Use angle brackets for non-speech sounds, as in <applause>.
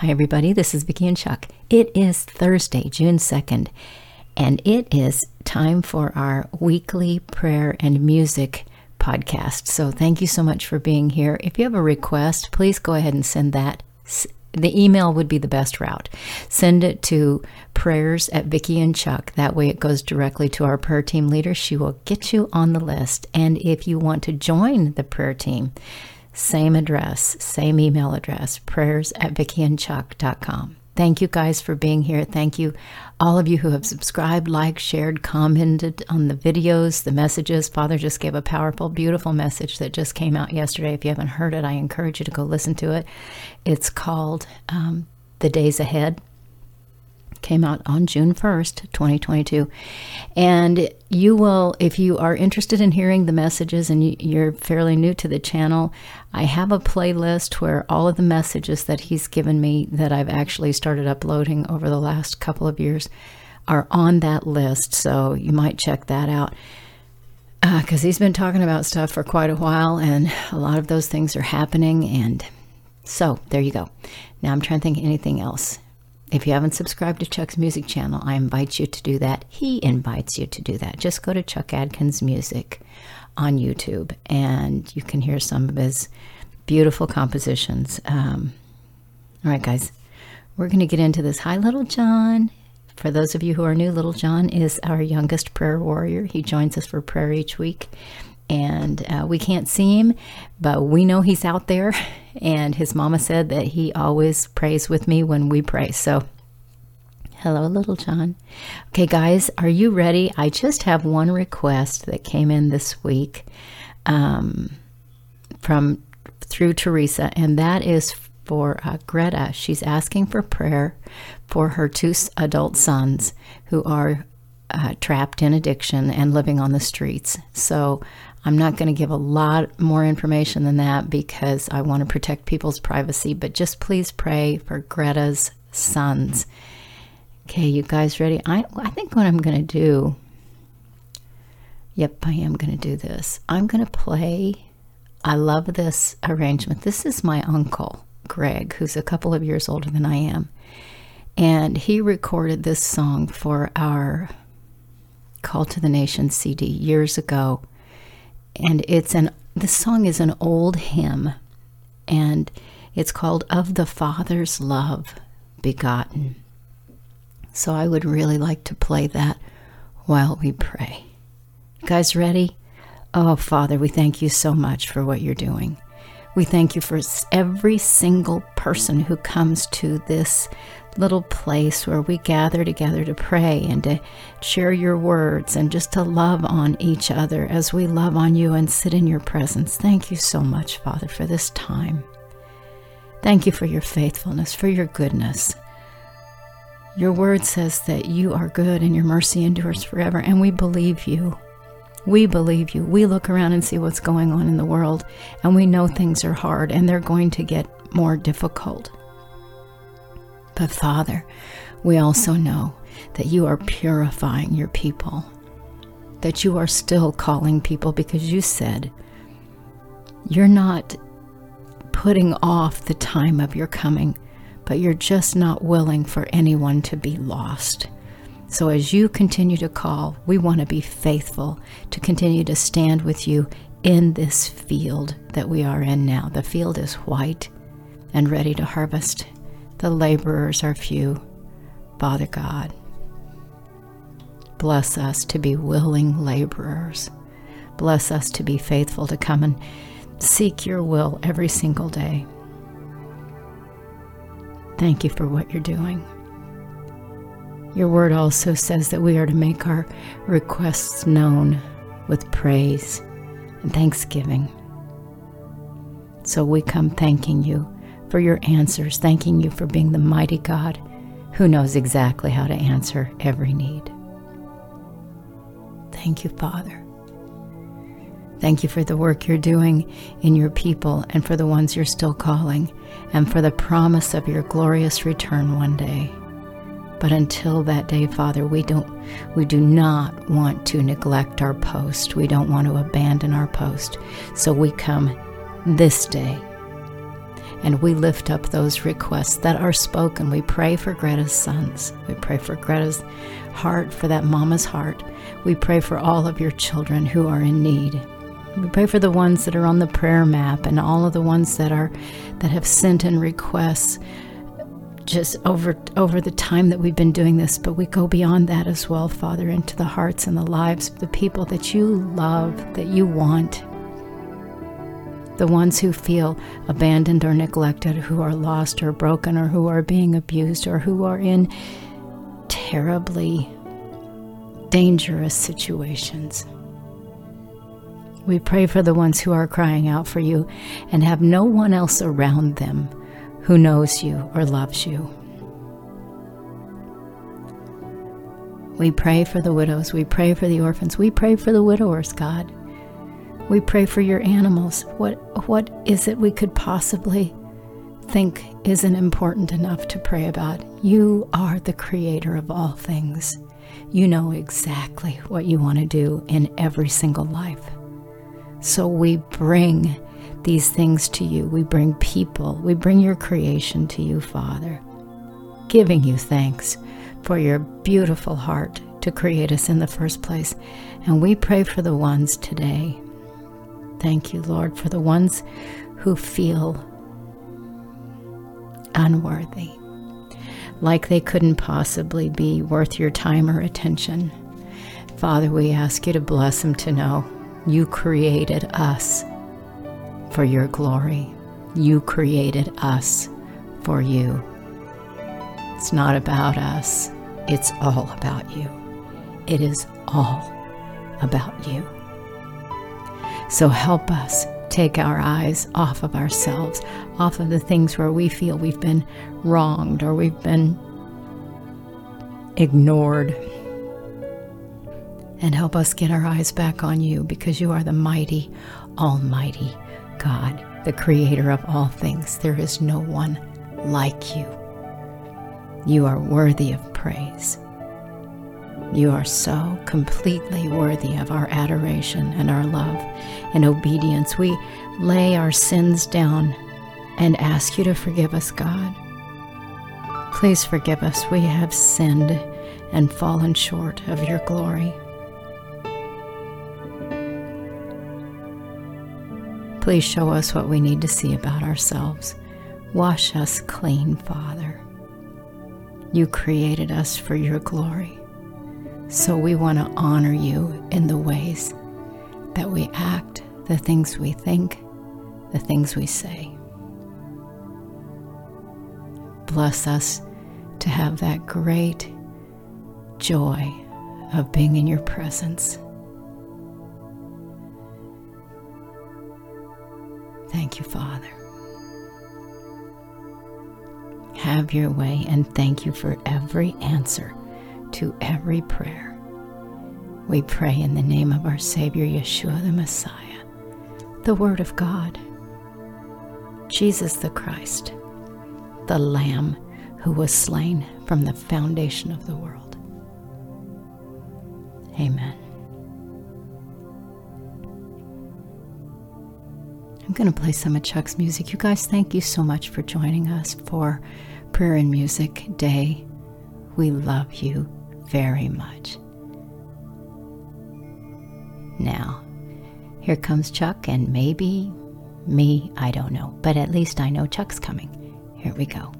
Hi, everybody. This is Vicki and Chuck. It is Thursday, June 2nd, and it is time for our weekly prayer and music podcast. So, thank you so much for being here. If you have a request, please go ahead and send that. The email would be the best route. Send it to prayers at Vicki and Chuck. That way it goes directly to our prayer team leader. She will get you on the list. And if you want to join the prayer team, same address, same email address, prayers at vickyandchuck.com. Thank you guys for being here. Thank you, all of you who have subscribed, liked, shared, commented on the videos, the messages. Father just gave a powerful, beautiful message that just came out yesterday. If you haven't heard it, I encourage you to go listen to it. It's called um, The Days Ahead came out on June 1st, 2022. And you will, if you are interested in hearing the messages and you're fairly new to the channel, I have a playlist where all of the messages that he's given me that I've actually started uploading over the last couple of years are on that list. So you might check that out. Because uh, he's been talking about stuff for quite a while, and a lot of those things are happening. And so there you go. Now I'm trying to think anything else. If you haven't subscribed to Chuck's music channel, I invite you to do that. He invites you to do that. Just go to Chuck Adkins Music on YouTube and you can hear some of his beautiful compositions. Um, all right, guys, we're going to get into this. Hi, Little John. For those of you who are new, Little John is our youngest prayer warrior. He joins us for prayer each week and uh, we can't see him, but we know he's out there. <laughs> And his mama said that he always prays with me when we pray. So, hello, little John. Okay, guys, are you ready? I just have one request that came in this week um, from through Teresa, and that is for uh, Greta. She's asking for prayer for her two adult sons who are uh, trapped in addiction and living on the streets. So I'm not going to give a lot more information than that because I want to protect people's privacy, but just please pray for Greta's sons. Okay, you guys ready? I, I think what I'm going to do, yep, I am going to do this. I'm going to play, I love this arrangement. This is my uncle, Greg, who's a couple of years older than I am. And he recorded this song for our Call to the Nation CD years ago and it's an the song is an old hymn and it's called of the father's love begotten. So i would really like to play that while we pray. You guys ready? Oh father we thank you so much for what you're doing. We thank you for every single person who comes to this little place where we gather together to pray and to share your words and just to love on each other as we love on you and sit in your presence. Thank you so much, Father, for this time. Thank you for your faithfulness, for your goodness. Your word says that you are good and your mercy endures forever, and we believe you. We believe you. We look around and see what's going on in the world, and we know things are hard and they're going to get more difficult. But Father, we also mm. know that you are purifying your people, that you are still calling people because you said you're not putting off the time of your coming, but you're just not willing for anyone to be lost. So as you continue to call, we want to be faithful to continue to stand with you in this field that we are in now. The field is white and ready to harvest the laborers are few. Father God, bless us to be willing laborers. Bless us to be faithful to come and seek your will every single day. Thank you for what you're doing. Your word also says that we are to make our requests known with praise and thanksgiving. So we come thanking you for your answers, thanking you for being the mighty God who knows exactly how to answer every need. Thank you, Father. Thank you for the work you're doing in your people and for the ones you're still calling, and for the promise of your glorious return one day. But until that day, Father, we don't we do not want to neglect our post. We don't want to abandon our post. So we come this day And we lift up those requests that are spoken. We pray for Greta's sons. We pray for Greta's heart, for that mama's heart. We pray for all of your children who are in need. We pray for the ones that are on the prayer map and all of the ones that are that have sent in requests just over over the time that we've been doing this, but we go beyond that as well, Father, into the hearts and the lives of the people that you love, that you want. The ones who feel abandoned or neglected, who are lost or broken, or who are being abused, or who are in terribly dangerous situations. We pray for the ones who are crying out for you and have no one else around them who knows you or loves you. We pray for the widows. We pray for the orphans. We pray for the widowers, God. We pray for your animals. What, what is it we could possibly think isn't important enough to pray about? You are the creator of all things. You know exactly what you want to do in every single life. So we bring these things to you. We bring people, we bring your creation to you, Father, giving you thanks for your beautiful heart to create us in the first place. And we pray for the ones today. Thank you, Lord, for the ones who feel unworthy, like they couldn't possibly be worth your time or attention. Father, we ask you to bless them to know you created us for your glory. You created us for you. It's not about us, it's all about you. It is all about you. So help us take our eyes off of ourselves, off of the things where we feel we've been wronged or we've been ignored. And help us get our eyes back on you because you are the mighty, almighty God, the creator of all things. There is no one like you. You are worthy of praise. You are so completely worthy of our adoration and our love and obedience. We lay our sins down and ask you to forgive us, God. Please forgive us. We have sinned and fallen short of your glory. Please show us what we need to see about ourselves. Wash us clean, Father. You created us for your glory. So we want to honor you in the ways that we act, the things we think, the things we say. Bless us to have that great joy of being in your presence. Thank you, Father. Have your way and thank you for every answer to every prayer. We pray in the name of our Savior Yeshua the Messiah, the Word of God, Jesus the Christ, the Lamb who was slain from the foundation of the world. Amen. I'm going to play some of Chuck's music. You guys, thank you so much for joining us for Prayer and Music Day. We love you very much. Now, here comes Chuck, and maybe me, I don't know, but at least I know Chuck's coming. Here we go.